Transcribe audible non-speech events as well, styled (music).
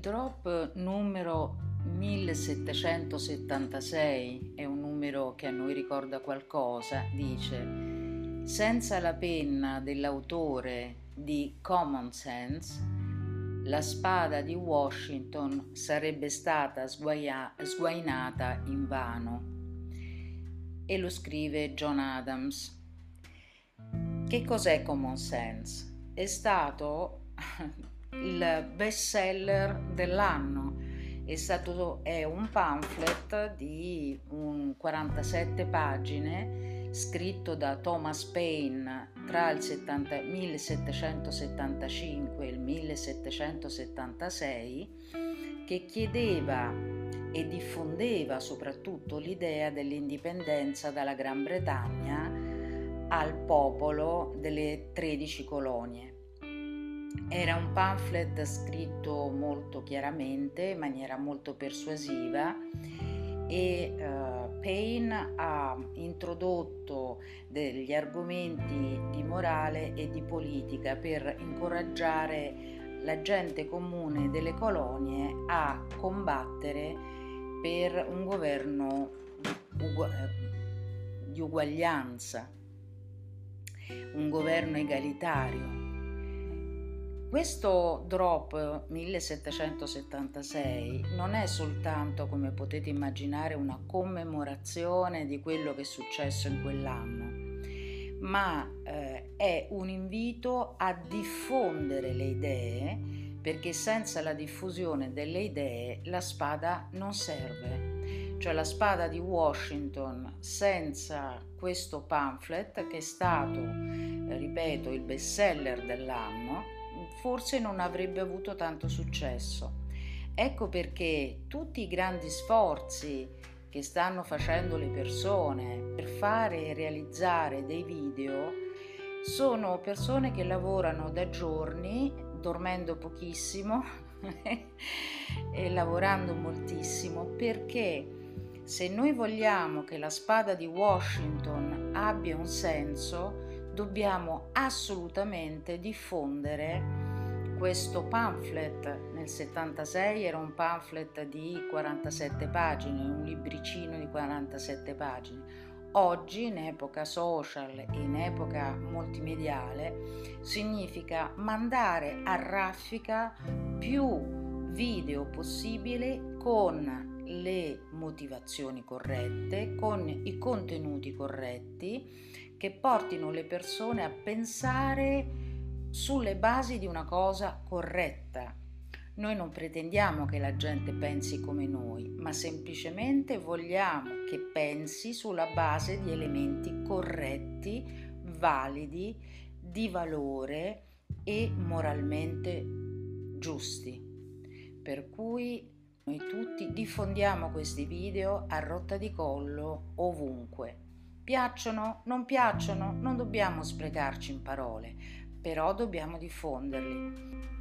drop numero 1776 è un numero che a noi ricorda qualcosa, dice senza la penna dell'autore di Common Sense la spada di Washington sarebbe stata sguaia- sguainata in vano. E lo scrive John Adams. Che cos'è Common Sense? È stato il best seller dell'anno. È, stato, è un pamphlet di un 47 pagine scritto da Thomas Paine tra il 70, 1775 e il 1776 che chiedeva e diffondeva soprattutto l'idea dell'indipendenza dalla Gran Bretagna al popolo delle 13 colonie. Era un pamphlet scritto molto chiaramente, in maniera molto persuasiva e uh, Payne ha introdotto degli argomenti di morale e di politica per incoraggiare la gente comune delle colonie a combattere per un governo di uguaglianza, un governo egalitario questo drop 1776 non è soltanto, come potete immaginare, una commemorazione di quello che è successo in quell'anno, ma eh, è un invito a diffondere le idee, perché senza la diffusione delle idee la spada non serve. Cioè la spada di Washington senza questo pamphlet che è stato, ripeto, il best seller dell'anno, forse non avrebbe avuto tanto successo. Ecco perché tutti i grandi sforzi che stanno facendo le persone per fare e realizzare dei video sono persone che lavorano da giorni, dormendo pochissimo (laughs) e lavorando moltissimo perché se noi vogliamo che la spada di Washington abbia un senso, dobbiamo assolutamente diffondere questo pamphlet nel 76 era un pamphlet di 47 pagine, un libricino di 47 pagine. Oggi, in epoca social e in epoca multimediale, significa mandare a raffica più video possibile con le motivazioni corrette, con i contenuti corretti che portino le persone a pensare sulle basi di una cosa corretta. Noi non pretendiamo che la gente pensi come noi, ma semplicemente vogliamo che pensi sulla base di elementi corretti, validi, di valore e moralmente giusti. Per cui noi tutti diffondiamo questi video a rotta di collo ovunque. Piacciono? Non piacciono? Non dobbiamo sprecarci in parole, però dobbiamo diffonderli.